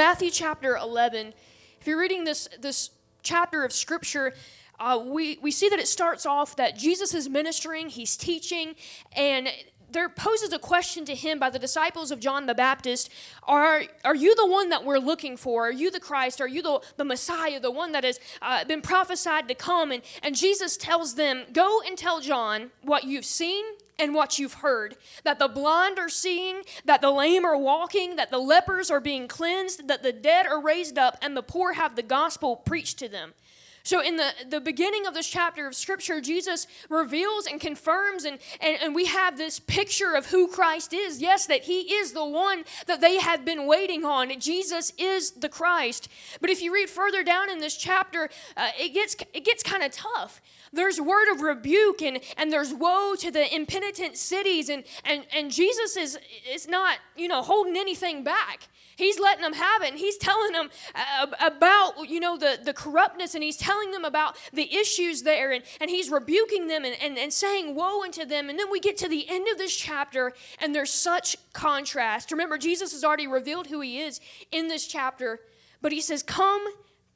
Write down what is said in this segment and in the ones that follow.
Matthew chapter 11, if you're reading this this chapter of scripture, uh, we, we see that it starts off that Jesus is ministering, he's teaching, and there poses a question to him by the disciples of John the Baptist Are, are you the one that we're looking for? Are you the Christ? Are you the, the Messiah, the one that has uh, been prophesied to come? And, and Jesus tells them, Go and tell John what you've seen and what you've heard that the blind are seeing, that the lame are walking, that the lepers are being cleansed, that the dead are raised up, and the poor have the gospel preached to them. So, in the, the beginning of this chapter of Scripture, Jesus reveals and confirms, and, and, and we have this picture of who Christ is. Yes, that He is the one that they have been waiting on. Jesus is the Christ. But if you read further down in this chapter, uh, it gets, it gets kind of tough. There's word of rebuke, and, and there's woe to the impenitent cities, and, and, and Jesus is, is not, you know, holding anything back. He's letting them have it, and he's telling them uh, about, you know, the, the corruptness, and he's telling them about the issues there, and, and he's rebuking them and, and, and saying woe unto them. And then we get to the end of this chapter, and there's such contrast. Remember, Jesus has already revealed who he is in this chapter, but he says, Come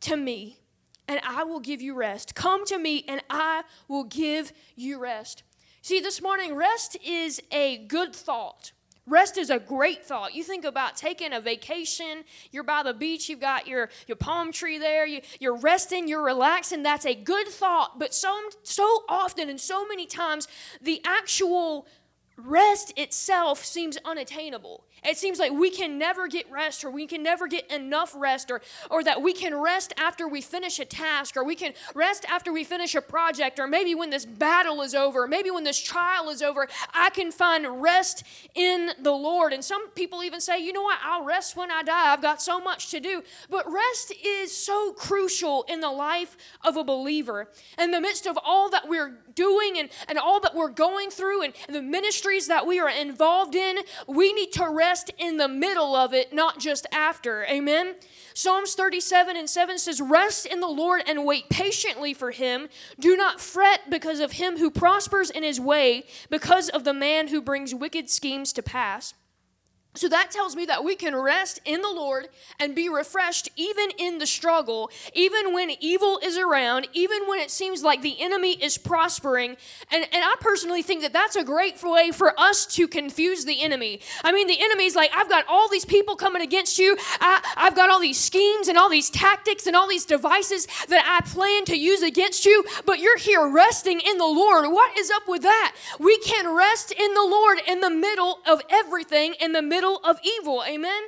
to me, and I will give you rest. Come to me, and I will give you rest. See, this morning, rest is a good thought. Rest is a great thought. You think about taking a vacation, you're by the beach, you've got your, your palm tree there, you, you're resting, you're relaxing. That's a good thought. But so, so often and so many times, the actual rest itself seems unattainable. It seems like we can never get rest or we can never get enough rest or, or that we can rest after we finish a task or we can rest after we finish a project or maybe when this battle is over, maybe when this trial is over, I can find rest in the Lord. And some people even say, you know what, I'll rest when I die. I've got so much to do. But rest is so crucial in the life of a believer. In the midst of all that we're doing and, and all that we're going through and, and the ministries that we are involved in, we need to rest in the middle of it, not just after. Amen? Psalms 37 and 7 says, Rest in the Lord and wait patiently for him. Do not fret because of him who prospers in his way, because of the man who brings wicked schemes to pass. So that tells me that we can rest in the Lord and be refreshed even in the struggle, even when evil is around, even when it seems like the enemy is prospering. And, and I personally think that that's a great way for us to confuse the enemy. I mean, the enemy's like, I've got all these people coming against you, I, I've got all these schemes and all these tactics and all these devices that I plan to use against you, but you're here resting in the Lord. What is up with that? We can rest in the Lord in the middle of everything, in the middle middle of evil. Amen?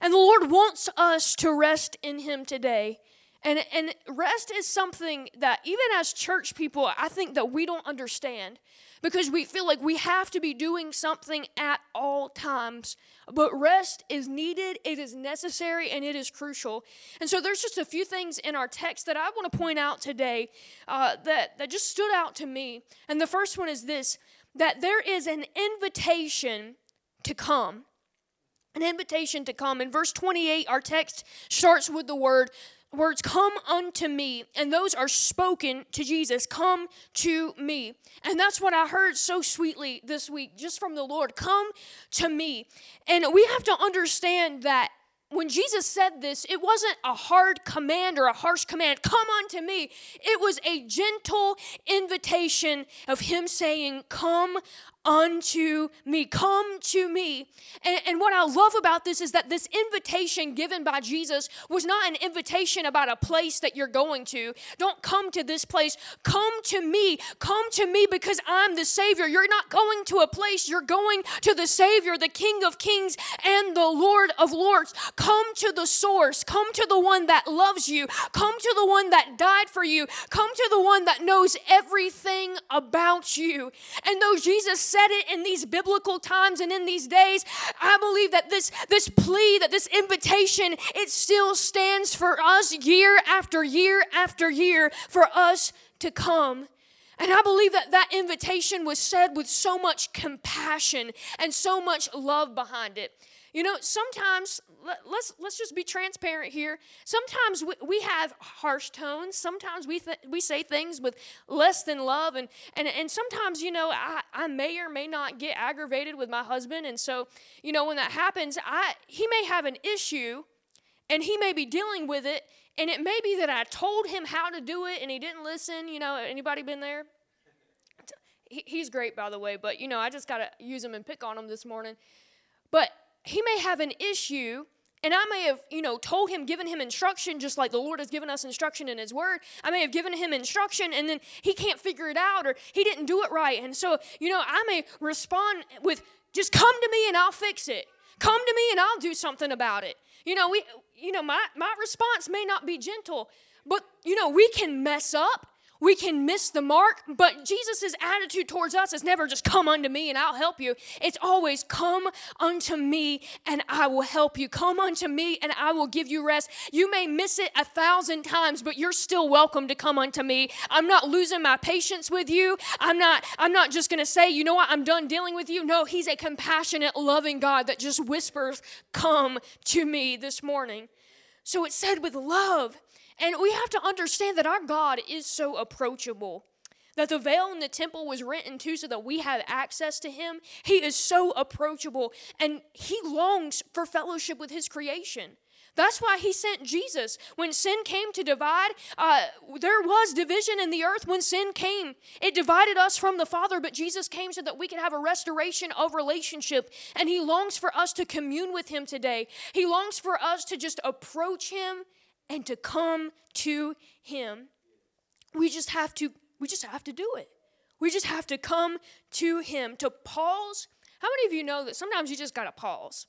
And the Lord wants us to rest in Him today. And, and rest is something that, even as church people, I think that we don't understand because we feel like we have to be doing something at all times. But rest is needed, it is necessary, and it is crucial. And so there's just a few things in our text that I want to point out today uh, that, that just stood out to me. And the first one is this that there is an invitation to come an invitation to come. In verse 28, our text starts with the word words come unto me and those are spoken to jesus come to me and that's what i heard so sweetly this week just from the lord come to me and we have to understand that when Jesus said this, it wasn't a hard command or a harsh command, come unto me. It was a gentle invitation of Him saying, Come unto me. Come to me. And, and, what I love about this is that this invitation given by Jesus was not an invitation about a place that you're going to. Don't come to this place. Come to me. Come to me because I'm the Savior. You're not going to a place, you're going to the Savior, the King of Kings and the Lord of Lords. Come to the source. Come to the one that loves you. Come to the one that died for you. Come to the one that knows everything about you. And though Jesus said it in these biblical times and in these days. I believe that this, this plea, that this invitation, it still stands for us year after year after year for us to come. And I believe that that invitation was said with so much compassion and so much love behind it. You know, sometimes let, us let's just be transparent here. Sometimes we, we have harsh tones. Sometimes we th- we say things with less than love, and and and sometimes you know I, I may or may not get aggravated with my husband, and so you know when that happens, I he may have an issue, and he may be dealing with it, and it may be that I told him how to do it, and he didn't listen. You know, anybody been there? He, he's great, by the way, but you know I just gotta use him and pick on him this morning. But he may have an issue and I may have, you know, told him, given him instruction, just like the Lord has given us instruction in His Word. I may have given him instruction and then he can't figure it out or he didn't do it right. And so, you know, I may respond with, just come to me and I'll fix it. Come to me and I'll do something about it. You know, we, you know, my, my response may not be gentle, but, you know, we can mess up we can miss the mark, but Jesus' attitude towards us is never just come unto me and I'll help you. It's always come unto me and I will help you. Come unto me and I will give you rest. You may miss it a thousand times, but you're still welcome to come unto me. I'm not losing my patience with you. I'm not, I'm not just gonna say, you know what, I'm done dealing with you. No, he's a compassionate, loving God that just whispers, come to me this morning. So it's said with love. And we have to understand that our God is so approachable. That the veil in the temple was rent in two so that we have access to Him. He is so approachable and He longs for fellowship with His creation. That's why He sent Jesus. When sin came to divide, uh, there was division in the earth when sin came. It divided us from the Father, but Jesus came so that we could have a restoration of relationship. And He longs for us to commune with Him today. He longs for us to just approach Him and to come to him we just have to we just have to do it we just have to come to him to pause how many of you know that sometimes you just got to pause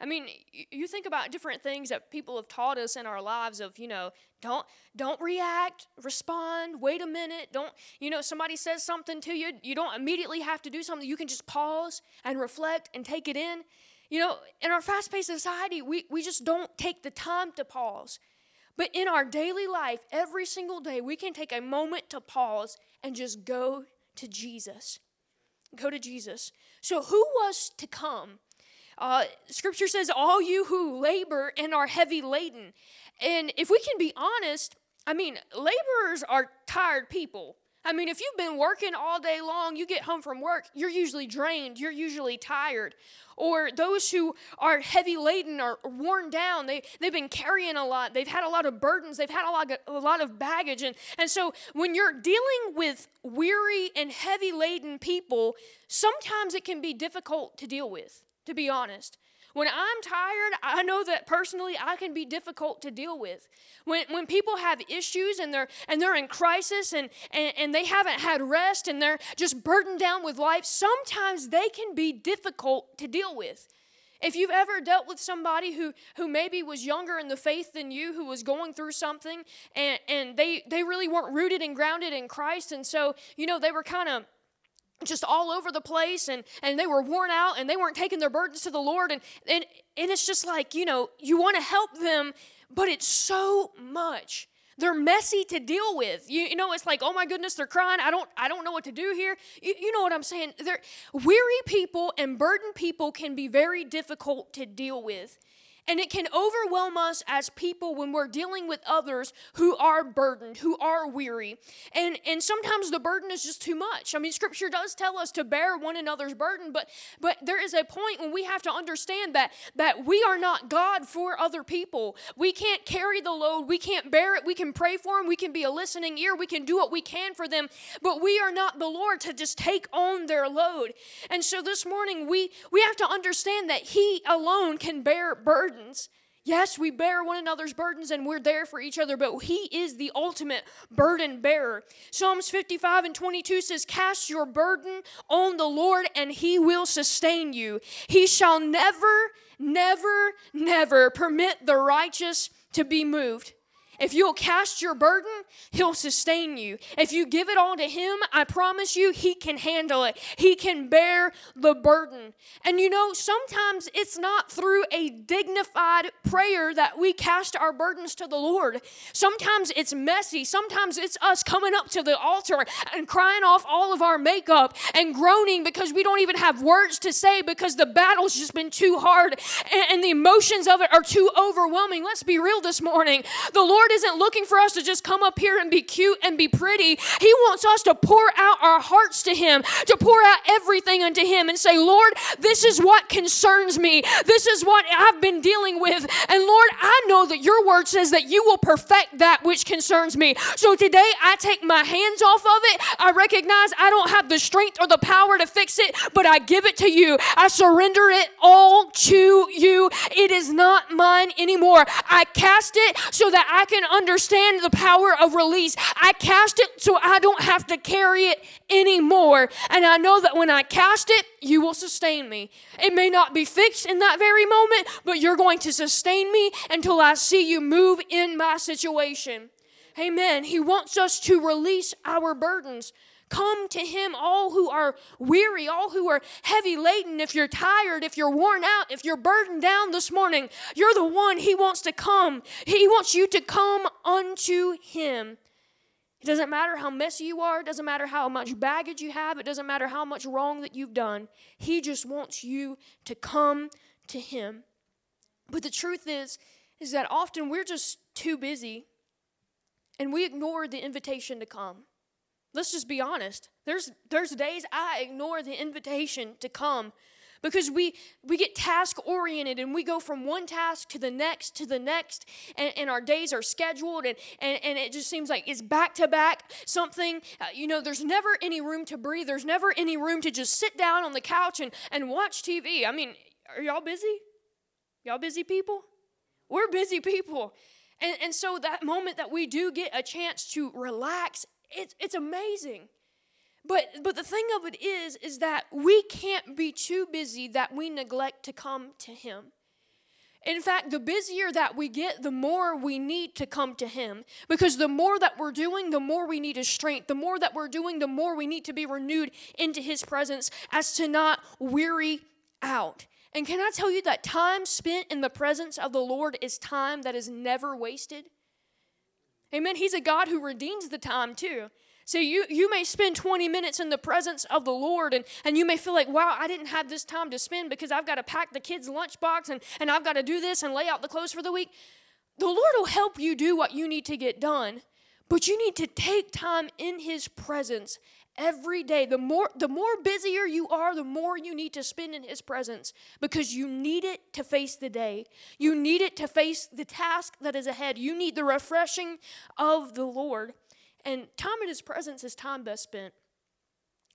I mean, you think about different things that people have taught us in our lives of, you know, don't don't react, respond, wait a minute, don't, you know, somebody says something to you, you don't immediately have to do something. You can just pause and reflect and take it in. You know, in our fast-paced society, we, we just don't take the time to pause. But in our daily life, every single day, we can take a moment to pause and just go to Jesus. Go to Jesus. So, who was to come? Uh, scripture says, All you who labor and are heavy laden. And if we can be honest, I mean, laborers are tired people. I mean, if you've been working all day long, you get home from work, you're usually drained, you're usually tired. Or those who are heavy laden are worn down. They, they've been carrying a lot. They've had a lot of burdens. They've had a lot of, a lot of baggage. And, and so when you're dealing with weary and heavy laden people, sometimes it can be difficult to deal with, to be honest. When I'm tired, I know that personally I can be difficult to deal with. When, when people have issues and they're and they're in crisis and, and, and they haven't had rest and they're just burdened down with life, sometimes they can be difficult to deal with. If you've ever dealt with somebody who, who maybe was younger in the faith than you, who was going through something, and, and they, they really weren't rooted and grounded in Christ, and so, you know, they were kind of just all over the place and, and they were worn out and they weren't taking their burdens to the Lord. And, and, and it's just like, you know, you want to help them, but it's so much. They're messy to deal with. You, you know, it's like, oh my goodness, they're crying. I don't, I don't know what to do here. You, you know what I'm saying? They're, weary people and burdened people can be very difficult to deal with. And it can overwhelm us as people when we're dealing with others who are burdened, who are weary. And, and sometimes the burden is just too much. I mean, scripture does tell us to bear one another's burden, but, but there is a point when we have to understand that, that we are not God for other people. We can't carry the load, we can't bear it. We can pray for them, we can be a listening ear, we can do what we can for them, but we are not the Lord to just take on their load. And so this morning, we, we have to understand that He alone can bear burden burdens. Yes, we bear one another's burdens and we're there for each other, but He is the ultimate burden bearer. Psalms 55 and 22 says, Cast your burden on the Lord and He will sustain you. He shall never, never, never permit the righteous to be moved. If you'll cast your burden, He'll sustain you. If you give it all to Him, I promise you, He can handle it. He can bear the burden. And you know, sometimes it's not through a dignified prayer that we cast our burdens to the Lord. Sometimes it's messy. Sometimes it's us coming up to the altar and crying off all of our makeup and groaning because we don't even have words to say because the battle's just been too hard and, the emotions of it are too overwhelming. Let's be real this morning. The Lord Lord isn't looking for us to just come up here and be cute and be pretty. He wants us to pour out our hearts to Him, to pour out everything unto Him and say, Lord, this is what concerns me. This is what I've been dealing with. And Lord, I know that your word says that you will perfect that which concerns me. So today I take my hands off of it. I recognize I don't have the strength or the power to fix it, but I give it to you. I surrender it all to you. It is not mine anymore. I cast it so that I can can understand the power of release. I cast it so I don't have to carry it anymore. And I know that when I cast it, you will sustain me. It may not be fixed in that very moment, but you're going to sustain me until I see you move in my situation. Amen. He wants us to release our burdens. Come to Him, all who are weary, all who are heavy laden. If you're tired, if you're worn out, if you're burdened down this morning, you're the one He wants to come. He wants you to come unto Him. It doesn't matter how messy you are, it doesn't matter how much baggage you have, it doesn't matter how much wrong that you've done. He just wants you to come to Him. But the truth is, is that often we're just too busy and we ignore the invitation to come. Let's just be honest. There's there's days I ignore the invitation to come because we we get task oriented and we go from one task to the next to the next and, and our days are scheduled and, and, and it just seems like it's back to back something. Uh, you know there's never any room to breathe. There's never any room to just sit down on the couch and, and watch tv i mean are y'all busy? Y'all busy people? We're busy people. And, and so that moment that we do get a chance to relax it's, it's amazing. But, but the thing of it is, is that we can't be too busy that we neglect to come to Him. In fact, the busier that we get, the more we need to come to Him. Because the more that we're doing, the more we need His strength. The more that we're doing, the more we need to be renewed into His presence as to not weary out. And can I tell you that time spent in the presence of the Lord is time that is never wasted? Amen. He's a God who redeems the time too. So you, you may spend 20 minutes in the presence of the Lord and, and you may feel like, wow, I didn't have this time to spend because I've got to pack the kids' lunchbox and, and I've got to do this and lay out the clothes for the week. The Lord will help you do what you need to get done, but you need to take time in His presence every day. The more the more busier you are the more you need to spend in his presence because you need it to face the day. You need it to face the task that is ahead. You need the refreshing of the lord. And time in his presence is time best spent.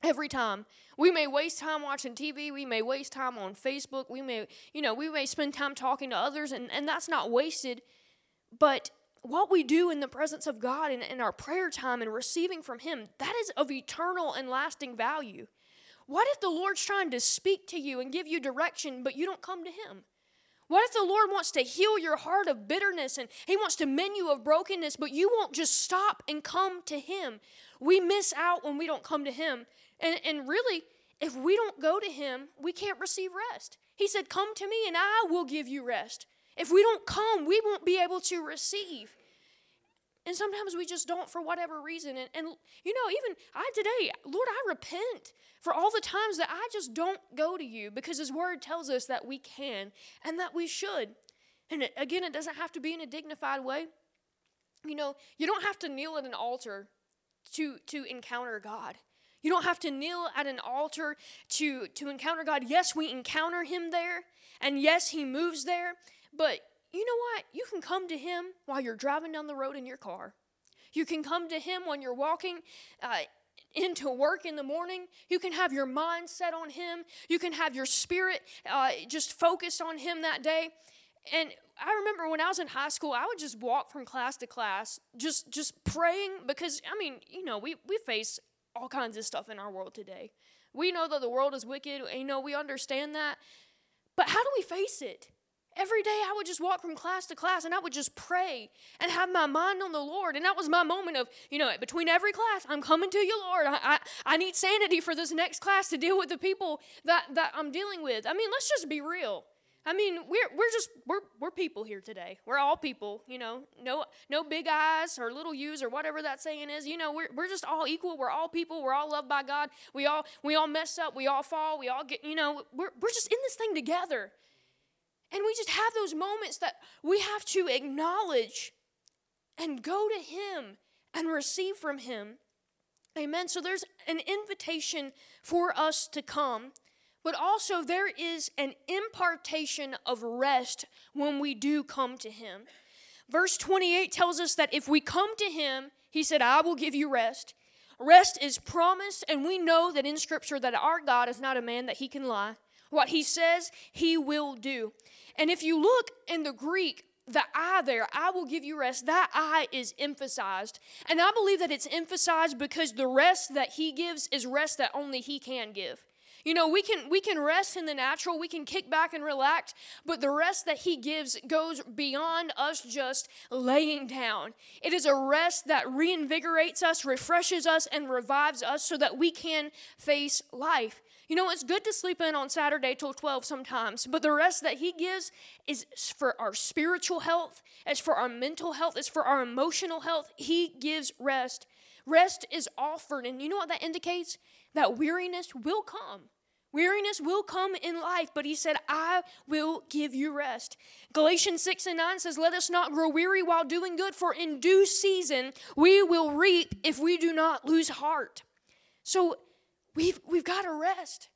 Every time. We may waste time watching tv we may waste time on facebook. We may you know we may spend time talking to others and, and that's not wasted. But what we do in the presence of God and in our prayer time and receiving from Him, that is of eternal and lasting value. What if the Lord's trying to speak to you and give you direction, but you don't come to Him? What if the Lord wants to heal your heart of bitterness and He wants to mend you of brokenness, but you won't just stop and come to Him? We miss out when we don't come to Him. And, and really, if we don't go to Him, we can't receive rest. He said, Come to me and I will give you rest. If we don't come, we won't be able to receive. And sometimes we just don't for whatever reason. And, and, you know, even I today, Lord, I repent for all the times that I just don't go to you because His Word tells us that we can and that we should. And again, it doesn't have to be in a dignified way. You know, you don't have to kneel at an altar to, to encounter God. You don't have to kneel at an altar to, to encounter God. Yes, we encounter Him there, and yes, He moves there, but you know what? You can come to Him while you're driving down the road in your car. You can come to Him when you're walking uh, into work in the morning. You can have your mind set on Him. You can have your spirit uh, just focused on Him that day. And I remember when I was in high school, I would just walk from class to class, just just praying because I mean, you know, we we face all kinds of stuff in our world today. We know that the world is wicked. You know, we understand that. But how do we face it? Every day I would just walk from class to class and I would just pray and have my mind on the Lord. And that was my moment of, you know, between every class, I'm coming to you, Lord. I, I, I need sanity for this next class to deal with the people that, that I'm dealing with. I mean, let's just be real. I mean, we're we're just we're we're people here today. We're all people, you know. No no big eyes or little U's or whatever that saying is. You know, we're we're just all equal. We're all people. We're all loved by God. We all we all mess up. We all fall. We all get. You know, we're we're just in this thing together. And we just have those moments that we have to acknowledge and go to Him and receive from Him. Amen. So there's an invitation for us to come. But also, there is an impartation of rest when we do come to Him. Verse 28 tells us that if we come to Him, He said, I will give you rest. Rest is promised, and we know that in Scripture that our God is not a man that He can lie. What He says, He will do. And if you look in the Greek, the I there, I will give you rest, that I is emphasized. And I believe that it's emphasized because the rest that He gives is rest that only He can give. You know, we can we can rest in the natural, we can kick back and relax, but the rest that he gives goes beyond us just laying down. It is a rest that reinvigorates us, refreshes us and revives us so that we can face life. You know, it's good to sleep in on Saturday till 12 sometimes, but the rest that he gives is for our spiritual health, it's for our mental health, it's for our emotional health. He gives rest. Rest is offered, and you know what that indicates? that weariness will come. Weariness will come in life, but he said, I will give you rest. Galatians 6 and 9 says, Let us not grow weary while doing good, for in due season we will reap if we do not lose heart. So we've, we've got to rest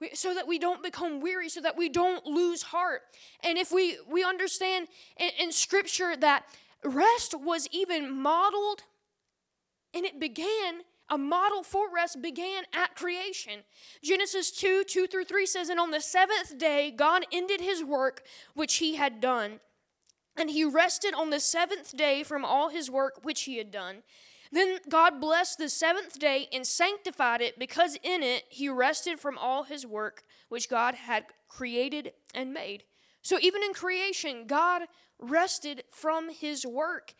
we, so that we don't become weary, so that we don't lose heart. And if we, we understand in, in Scripture that rest was even modeled and it began a model for rest began at creation. Genesis 2 2 through 3 says, And on the seventh day, God ended his work which he had done. And he rested on the seventh day from all his work which he had done. Then God blessed the seventh day and sanctified it, because in it he rested from all his work which God had created and made. So even in creation, God rested from his work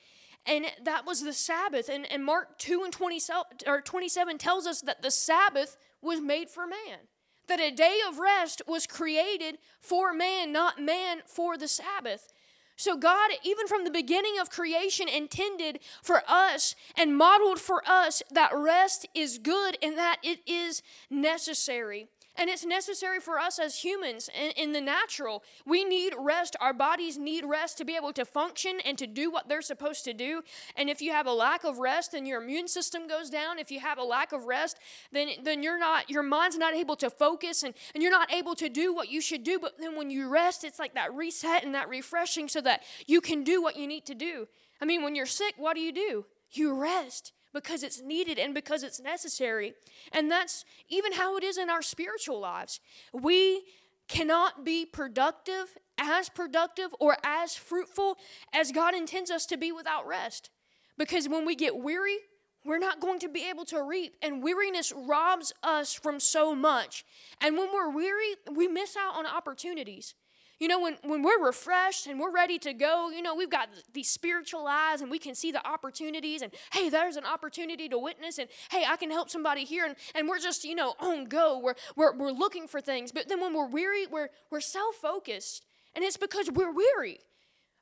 and that was the Sabbath. And, and Mark 2 and 27, or 27 tells us that the Sabbath was made for man. That a day of rest was created for man, not man for the Sabbath. So, God, even from the beginning of creation, intended for us and modeled for us that rest is good and that it is necessary. And it's necessary for us as humans in, in, the natural. We need rest. Our bodies need rest to be able to function and to do what they're supposed to do. And if you have a lack of rest, then your immune system goes down. If you have a lack of rest, then, then you're not, your mind's not able to focus and, and you're not able to do what you should do. But then when you rest, it's like that reset and that refreshing so that you can do what you need to do. I mean, when you're sick, what do you do? You rest because it's needed and because it's necessary. And that's even how it is in our spiritual lives. We cannot be productive, as productive, or as fruitful as God intends us to be without rest. Because when we get weary, we're not going to be able to reap, and weariness robs us from so much. And when we're weary, we miss out on opportunities. You know, when, when we're refreshed and we're ready to go, you know, we've got these spiritual eyes and we can see the opportunities and, hey, there's an opportunity to witness and, hey, I can help somebody here. And, and we're just, you know, on go. We're, we're, we're looking for things. But then when we're weary, we're, we're self focused. And it's because we're weary.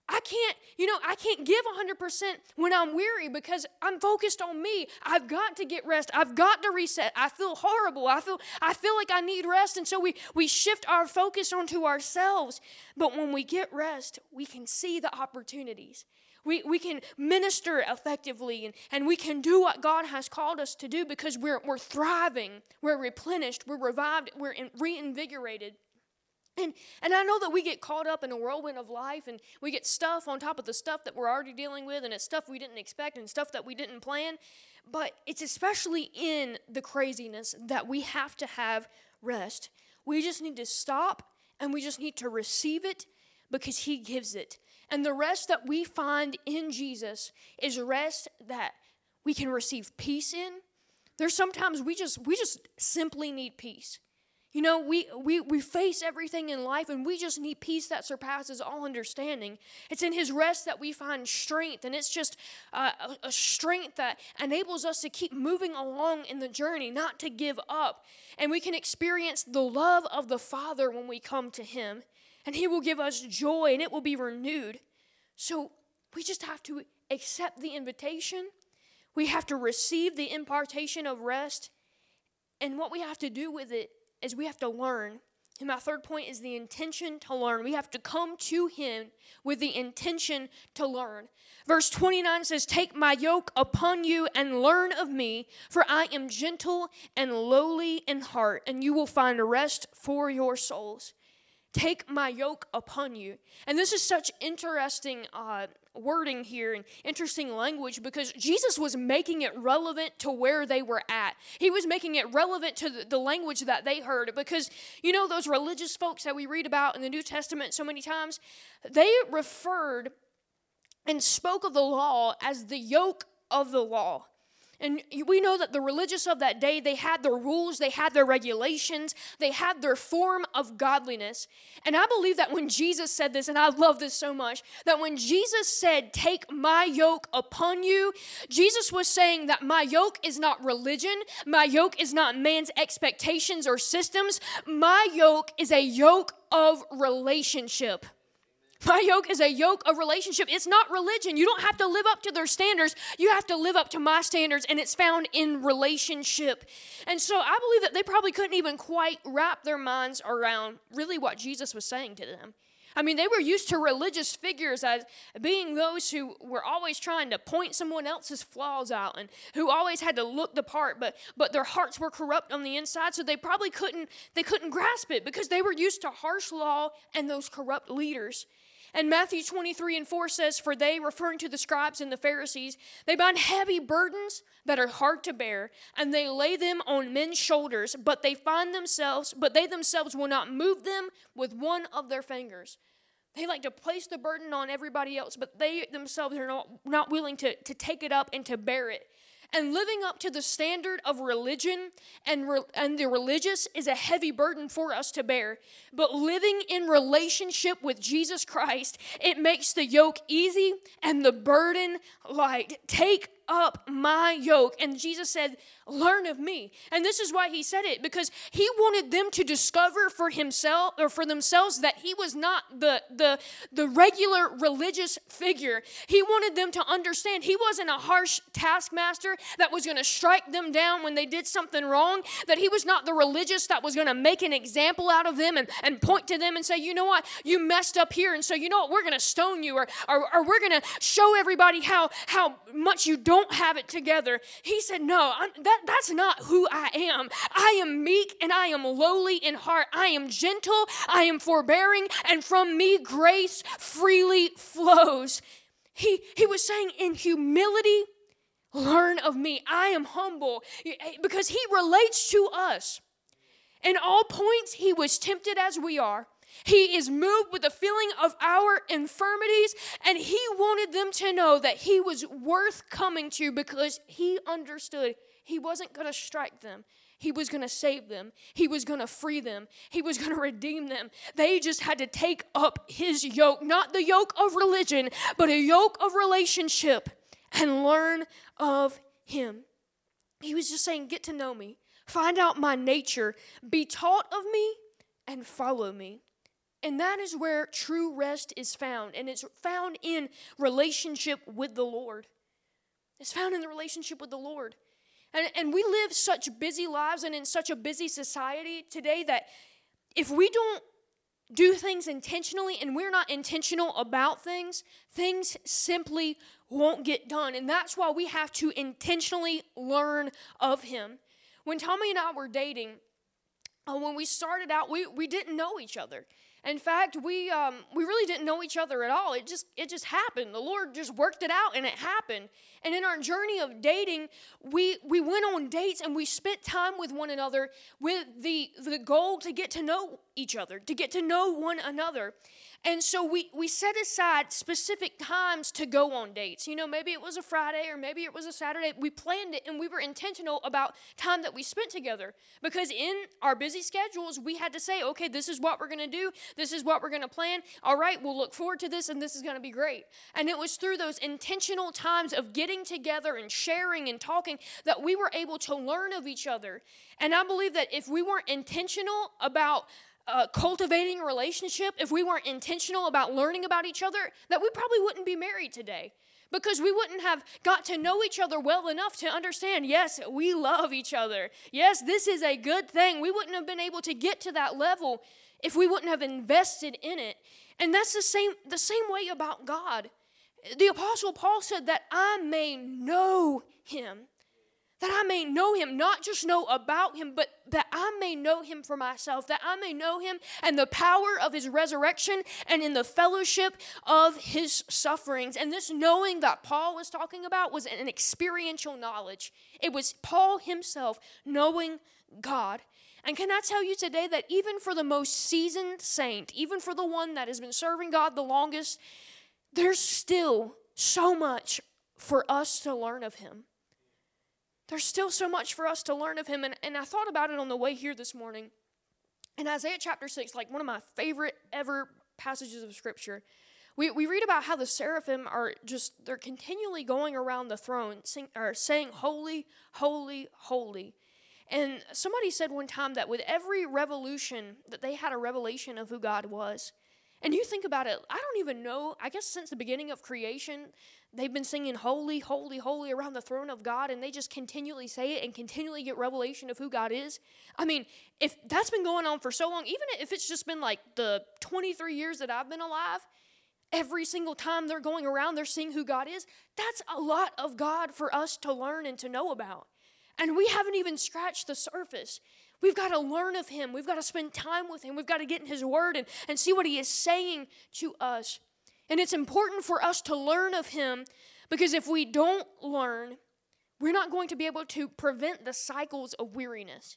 I can't, you know, I can't give 100% when I'm weary because I'm focused on me. I've got to get rest. I've got to reset. I feel horrible. I feel I feel like I need rest and so we we shift our focus onto ourselves. But when we get rest, we can see the opportunities. We, we can minister effectively and, and we can do what God has called us to do because we're, we're thriving, we're replenished, we're revived, we're in, reinvigorated. And, and I know that we get caught up in a whirlwind of life and we get stuff on top of the stuff that we're already dealing with, and it's stuff we didn't expect and stuff that we didn't plan. But it's especially in the craziness that we have to have rest. We just need to stop and we just need to receive it because He gives it. And the rest that we find in Jesus is rest that we can receive peace in. There's sometimes we just we just simply need peace. You know, we, we, we face everything in life and we just need peace that surpasses all understanding. It's in His rest that we find strength, and it's just uh, a, a strength that enables us to keep moving along in the journey, not to give up. And we can experience the love of the Father when we come to Him, and He will give us joy and it will be renewed. So we just have to accept the invitation, we have to receive the impartation of rest, and what we have to do with it is we have to learn. And my third point is the intention to learn. We have to come to Him with the intention to learn. Verse 29 says, Take my yoke upon you and learn of me, for I am gentle and lowly in heart, and you will find rest for your souls. Take my yoke upon you. And this is such interesting uh, wording here and interesting language because Jesus was making it relevant to where they were at. He was making it relevant to the, the language that they heard because, you know, those religious folks that we read about in the New Testament so many times, they referred and spoke of the law as the yoke of the law. And we know that the religious of that day, they had their rules, they had their regulations, they had their form of godliness. And I believe that when Jesus said this, and I love this so much, that when Jesus said, Take my yoke upon you, Jesus was saying that my yoke is not religion, my yoke is not man's expectations or systems, my yoke is a yoke of relationship. My yoke is a yoke of relationship. It's not religion. You don't have to live up to their standards. You have to live up to my standards, and it's found in relationship. And so I believe that they probably couldn't even quite wrap their minds around really what Jesus was saying to them. I mean, they were used to religious figures as being those who were always trying to point someone else's flaws out and who always had to look the part, but but their hearts were corrupt on the inside, so they probably couldn't they couldn't grasp it because they were used to harsh law and those corrupt leaders. And Matthew 23 and 4 says, For they, referring to the scribes and the Pharisees, they bind heavy burdens that are hard to bear, and they lay them on men's shoulders, but they find themselves, but they themselves will not move them with one of their fingers. They like to place the burden on everybody else, but they themselves are not, not willing to, to take it up and to bear it. And living up to the standard of religion and, re- and the religious is a heavy burden for us to bear. But living in relationship with Jesus Christ, it makes the yoke easy and the burden light. Take up my yoke. And Jesus said, Learn of me. And this is why he said it, because he wanted them to discover for himself or for themselves that he was not the, the, the regular religious figure. He wanted them to understand he wasn't a harsh taskmaster that was going to strike them down when they did something wrong, that he was not the religious that was going to make an example out of them and, and point to them and say, you know what, you messed up here. And so, you know what, we're going to stone you or, or, or we're going to show everybody how, how much you don't don't have it together. He said, No, that, that's not who I am. I am meek and I am lowly in heart. I am gentle, I am forbearing, and from me grace freely flows. He, he was saying, In humility, learn of me. I am humble eh, because he relates to us. In all points, he was tempted as we are he is moved with the feeling of our infirmities, and he wanted them to know that he was worth coming to because he understood he wasn't going to strike them. He was going to save them. He was going to free them. He was going to redeem them. They just had to take up his yoke, not the yoke of religion, but a yoke of relationship and learn of him. He was just saying, Get to know me, find out my nature, be taught of me, and follow me. And that is where true rest is found. And it's found in relationship with the Lord. It's found in the relationship with the Lord. And, and we live such busy lives and in such a busy society today that if we don't do things intentionally and we're not intentional about things, things simply won't get done. And that's why we have to intentionally learn of Him. When Tommy and I were dating, uh, when we started out, we, we didn't know each other. In fact, we um, we really didn't know each other at all. It just it just happened. The Lord just worked it out, and it happened. And in our journey of dating, we we went on dates and we spent time with one another with the the goal to get to know each other, to get to know one another. And so we, we set aside specific times to go on dates. You know, maybe it was a Friday or maybe it was a Saturday. We planned it and we were intentional about time that we spent together because in our busy schedules, we had to say, okay, this is what we're going to do. This is what we're going to plan. All right, we'll look forward to this and this is going to be great. And it was through those intentional times of getting together and sharing and talking that we were able to learn of each other. And I believe that if we weren't intentional about uh, cultivating a relationship, if we weren't intentional about learning about each other, that we probably wouldn't be married today. Because we wouldn't have got to know each other well enough to understand, yes, we love each other. Yes, this is a good thing. We wouldn't have been able to get to that level if we wouldn't have invested in it. And that's the same, the same way about God. The Apostle Paul said that I may know him that I may know him, not just know about him, but that I may know him for myself, that I may know him and the power of his resurrection and in the fellowship of his sufferings. And this knowing that Paul was talking about was an experiential knowledge. It was Paul himself knowing God. And can I tell you today that even for the most seasoned saint, even for the one that has been serving God the longest, there's still so much for us to learn of him. There's still so much for us to learn of him. And, and I thought about it on the way here this morning. In Isaiah chapter 6, like one of my favorite ever passages of scripture, we, we read about how the seraphim are just, they're continually going around the throne sing, or saying, Holy, holy, holy. And somebody said one time that with every revolution, that they had a revelation of who God was. And you think about it, I don't even know, I guess since the beginning of creation, they've been singing holy, holy, holy around the throne of God, and they just continually say it and continually get revelation of who God is. I mean, if that's been going on for so long, even if it's just been like the 23 years that I've been alive, every single time they're going around, they're seeing who God is, that's a lot of God for us to learn and to know about. And we haven't even scratched the surface. We've got to learn of Him. We've got to spend time with Him. We've got to get in His Word and, and see what He is saying to us. And it's important for us to learn of Him because if we don't learn, we're not going to be able to prevent the cycles of weariness.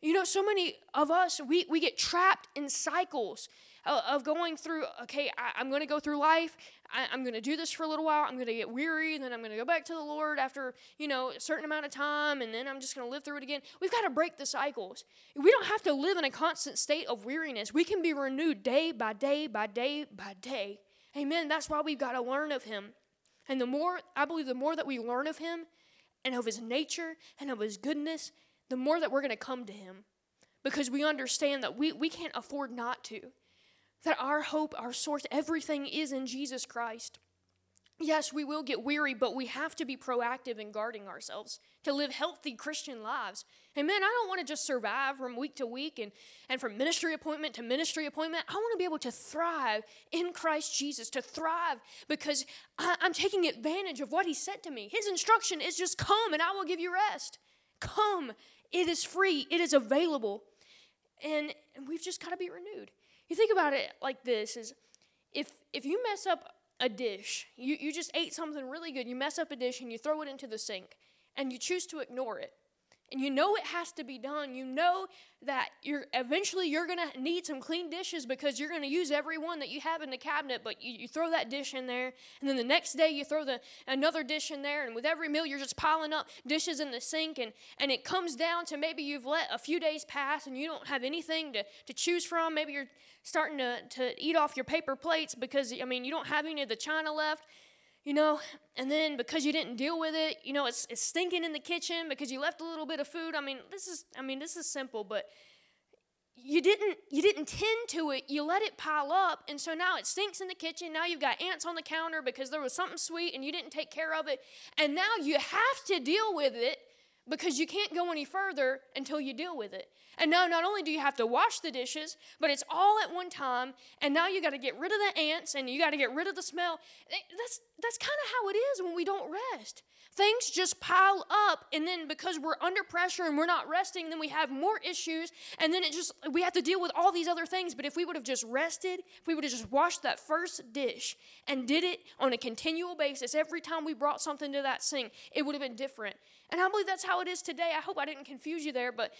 You know, so many of us, we, we get trapped in cycles of going through, okay, I, am going to go through life. I, am going to do this for a little while. I'm going to get weary. And then I'm going to go back to the Lord after, you know, a certain amount of time. And then I'm just going to live through it again. We've got to break the cycles. We don't have to live in a constant state of weariness. We can be renewed day by day by day by day. Amen. That's why we've got to learn of Him. And the more, I believe, the more that we learn of Him and of His nature and of His goodness the more that we're going to come to Him because we understand that we, we can't afford not to. That our hope, our source, everything is in Jesus Christ. Yes, we will get weary, but we have to be proactive in guarding ourselves to live healthy Christian lives. Amen. I don't want to just survive from week to week and, and from ministry appointment to ministry appointment. I want to be able to thrive in Christ Jesus, to thrive because I, I'm taking advantage of what He said to me. His instruction is just come and I will give you rest. Come. It is free. It is available. And, and we've just got to be renewed. You think about it like this is if if you mess up a dish, you, you just ate something really good, you mess up a dish and you throw it into the sink and you choose to ignore it and you know it has to be done. You know that you're eventually you're going to need some clean dishes because you're going to use every one that you have in the cabinet but you, you throw that dish in there and then the next day you throw the another dish in there and with every meal you're just piling up dishes in the sink and and it comes down to maybe you've let a few days pass and you don't have anything to, to choose from. Maybe you're starting to, to eat off your paper plates because i mean you don't have any of the china left you know, and then because you didn't deal with it, you know, it's, it's stinking in the kitchen because you left a little bit of food. I mean, this is, I mean, this is simple, but you didn't you didn't tend to it you let it pile up and so now it stinks in the kitchen now you've got ants on the counter because there was something sweet and you didn't take care of it and now you have to deal with it because you can't go any further until you deal with it. And now, not only do you have to wash the dishes, but it's all at one time, and now you got to get rid of the ants and you got to get rid of the smell. Eh, that's that's kind of how it is when we don't rest. Things just pile up, and then because we're under pressure and we're not resting, then we have more issues, and then it just we have to deal with all these other things. But if we would have just rested, if we would have just washed that first dish and did it on a continual basis every time we brought something to that sink, it would have been different. And I believe that's how it is today. I hope I didn't confuse you there, but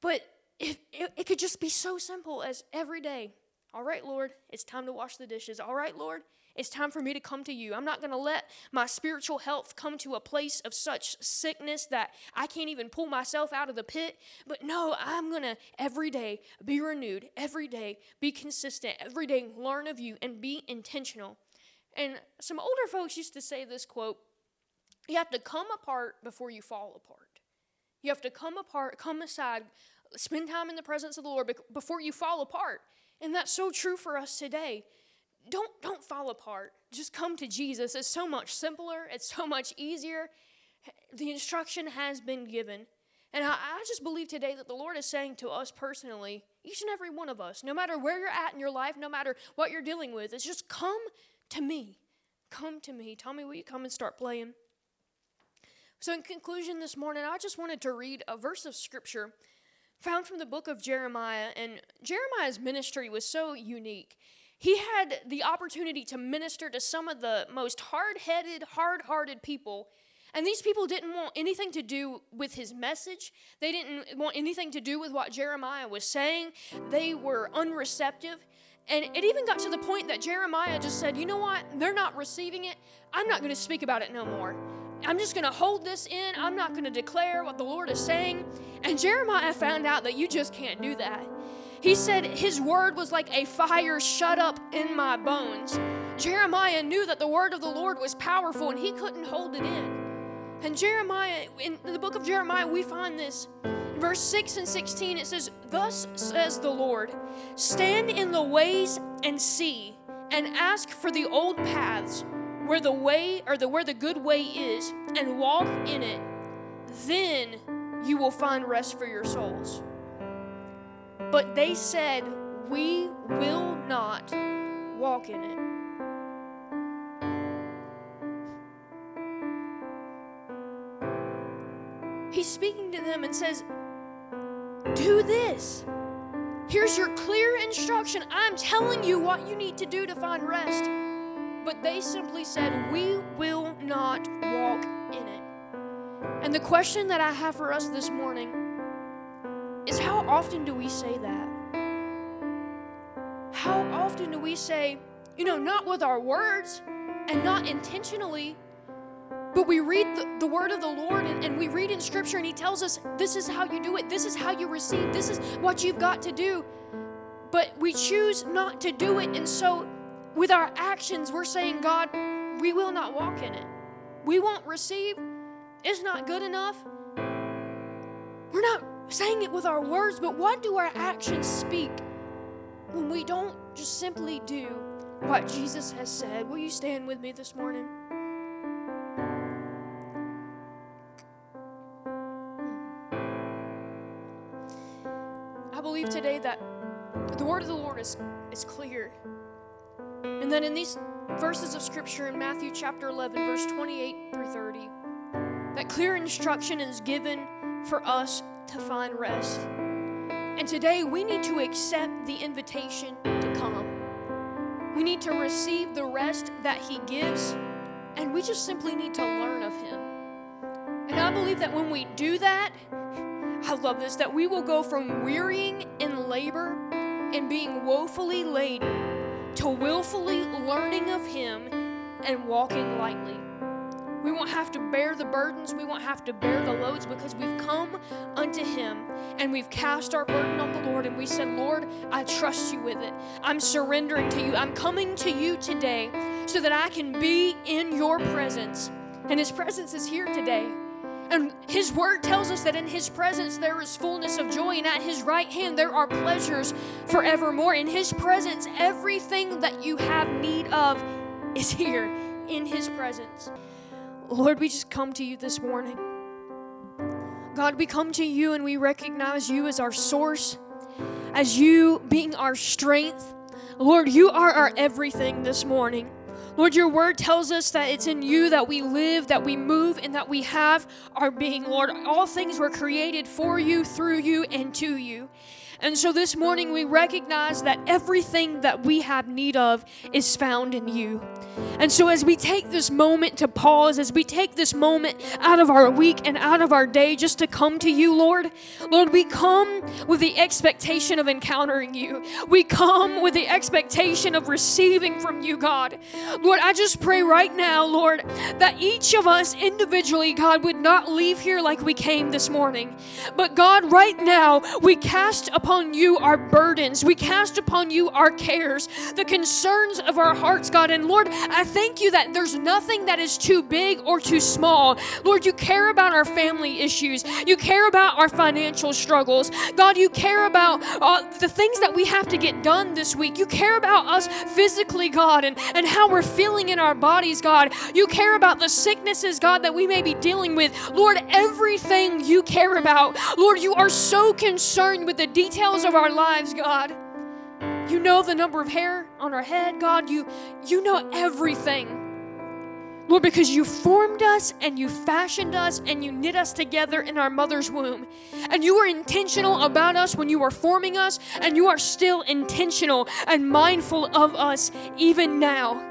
but it, it could just be so simple as every day All right, Lord, it's time to wash the dishes. All right, Lord, it's time for me to come to you. I'm not going to let my spiritual health come to a place of such sickness that I can't even pull myself out of the pit. But no, I'm going to every day be renewed, every day be consistent, every day learn of you and be intentional. And some older folks used to say this quote You have to come apart before you fall apart. You have to come apart, come aside, spend time in the presence of the Lord before you fall apart. And that's so true for us today. Don't don't fall apart. Just come to Jesus. It's so much simpler, it's so much easier. The instruction has been given. And I, I just believe today that the Lord is saying to us personally, each and every one of us, no matter where you're at in your life, no matter what you're dealing with, it's just come to me. Come to me. Me will you come and start playing? So, in conclusion, this morning, I just wanted to read a verse of scripture found from the book of Jeremiah. And Jeremiah's ministry was so unique. He had the opportunity to minister to some of the most hard headed, hard hearted people. And these people didn't want anything to do with his message. They didn't want anything to do with what Jeremiah was saying. They were unreceptive. And it even got to the point that Jeremiah just said, You know what? They're not receiving it. I'm not going to speak about it no more. I'm just going to hold this in. I'm not going to declare what the Lord is saying. And Jeremiah found out that you just can't do that. He said his word was like a fire shut up in my bones. Jeremiah knew that the word of the Lord was powerful and he couldn't hold it in. And Jeremiah, in the book of Jeremiah, we find this. Verse 6 and 16, it says, Thus says the Lord, stand in the ways and see, and ask for the old paths where the way or the where the good way is and walk in it then you will find rest for your souls. But they said we will not walk in it. He's speaking to them and says do this. Here's your clear instruction. I'm telling you what you need to do to find rest but they simply said, We will not walk in it. And the question that I have for us this morning is how often do we say that? How often do we say, you know, not with our words and not intentionally, but we read the, the word of the Lord and, and we read in Scripture and He tells us, this is how you do it, this is how you receive, this is what you've got to do. But we choose not to do it, and so with our actions, we're saying, God, we will not walk in it. We won't receive. It's not good enough. We're not saying it with our words, but what do our actions speak when we don't just simply do what Jesus has said? Will you stand with me this morning? I believe today that the word of the Lord is, is clear. And then in these verses of scripture in Matthew chapter 11, verse 28 through 30, that clear instruction is given for us to find rest. And today we need to accept the invitation to come. We need to receive the rest that He gives, and we just simply need to learn of Him. And I believe that when we do that, I love this, that we will go from wearying in labor and being woefully laden to willfully learning of Him and walking lightly. We won't have to bear the burdens. We won't have to bear the loads because we've come unto Him and we've cast our burden on the Lord and we said, Lord, I trust you with it. I'm surrendering to you. I'm coming to you today so that I can be in your presence. And His presence is here today. And his word tells us that in his presence there is fullness of joy, and at his right hand there are pleasures forevermore. In his presence, everything that you have need of is here in his presence. Lord, we just come to you this morning. God, we come to you and we recognize you as our source, as you being our strength. Lord, you are our everything this morning. Lord, your word tells us that it's in you that we live, that we move, and that we have our being. Lord, all things were created for you, through you, and to you. And so this morning we recognize that everything that we have need of is found in you. And so as we take this moment to pause, as we take this moment out of our week and out of our day just to come to you, Lord, Lord, we come with the expectation of encountering you. We come with the expectation of receiving from you, God. Lord, I just pray right now, Lord, that each of us individually, God, would not leave here like we came this morning. But God, right now, we cast upon you our burdens. We cast upon you our cares, the concerns of our hearts, God. And Lord, I thank you that there's nothing that is too big or too small. Lord, you care about our family issues. You care about our financial struggles. God, you care about uh, the things that we have to get done this week. You care about us physically, God, and, and how we're feeling in our bodies, God. You care about the sicknesses, God, that we may be dealing with. Lord, everything you care about. Lord, you are so concerned with the details of our lives, God. You know the number of hair on our head, God. You you know everything. Lord, because you formed us and you fashioned us and you knit us together in our mother's womb. And you were intentional about us when you were forming us, and you are still intentional and mindful of us even now.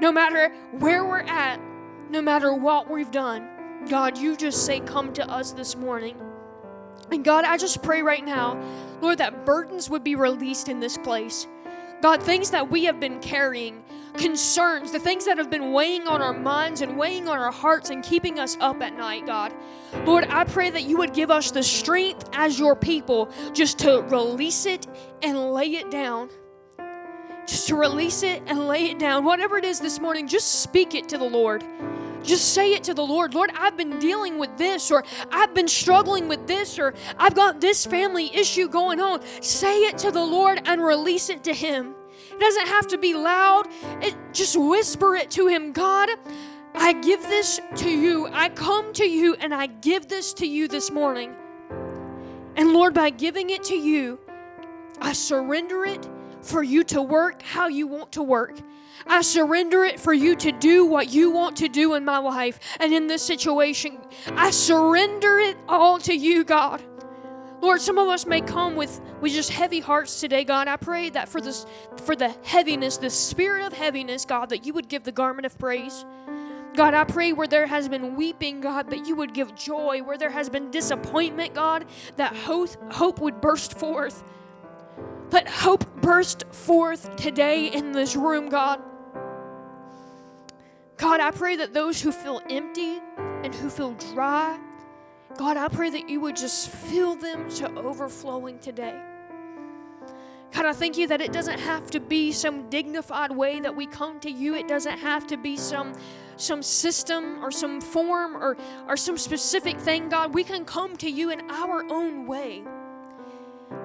No matter where we're at, no matter what we've done, God, you just say, Come to us this morning. And God, I just pray right now, Lord, that burdens would be released in this place. God, things that we have been carrying, concerns, the things that have been weighing on our minds and weighing on our hearts and keeping us up at night, God. Lord, I pray that you would give us the strength as your people just to release it and lay it down. Just to release it and lay it down. Whatever it is this morning, just speak it to the Lord. Just say it to the Lord. Lord, I've been dealing with this, or I've been struggling with this, or I've got this family issue going on. Say it to the Lord and release it to Him. It doesn't have to be loud, it, just whisper it to Him God, I give this to you. I come to you and I give this to you this morning. And Lord, by giving it to you, I surrender it for you to work how you want to work. I surrender it for you to do what you want to do in my life and in this situation. I surrender it all to you, God. Lord, some of us may come with, with just heavy hearts today, God. I pray that for this for the heaviness, the spirit of heaviness, God, that you would give the garment of praise. God, I pray where there has been weeping, God, that you would give joy. Where there has been disappointment, God, that hope, hope would burst forth. Let hope burst forth today in this room, God. God, I pray that those who feel empty and who feel dry, God, I pray that you would just fill them to overflowing today. God, I thank you that it doesn't have to be some dignified way that we come to you. It doesn't have to be some some system or some form or, or some specific thing, God. We can come to you in our own way.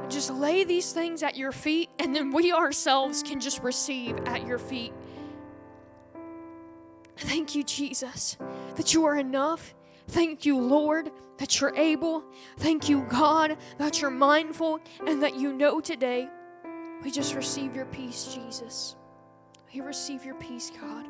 Just lay these things at your feet, and then we ourselves can just receive at your feet. Thank you, Jesus, that you are enough. Thank you, Lord, that you're able. Thank you, God, that you're mindful and that you know today. We just receive your peace, Jesus. We receive your peace, God.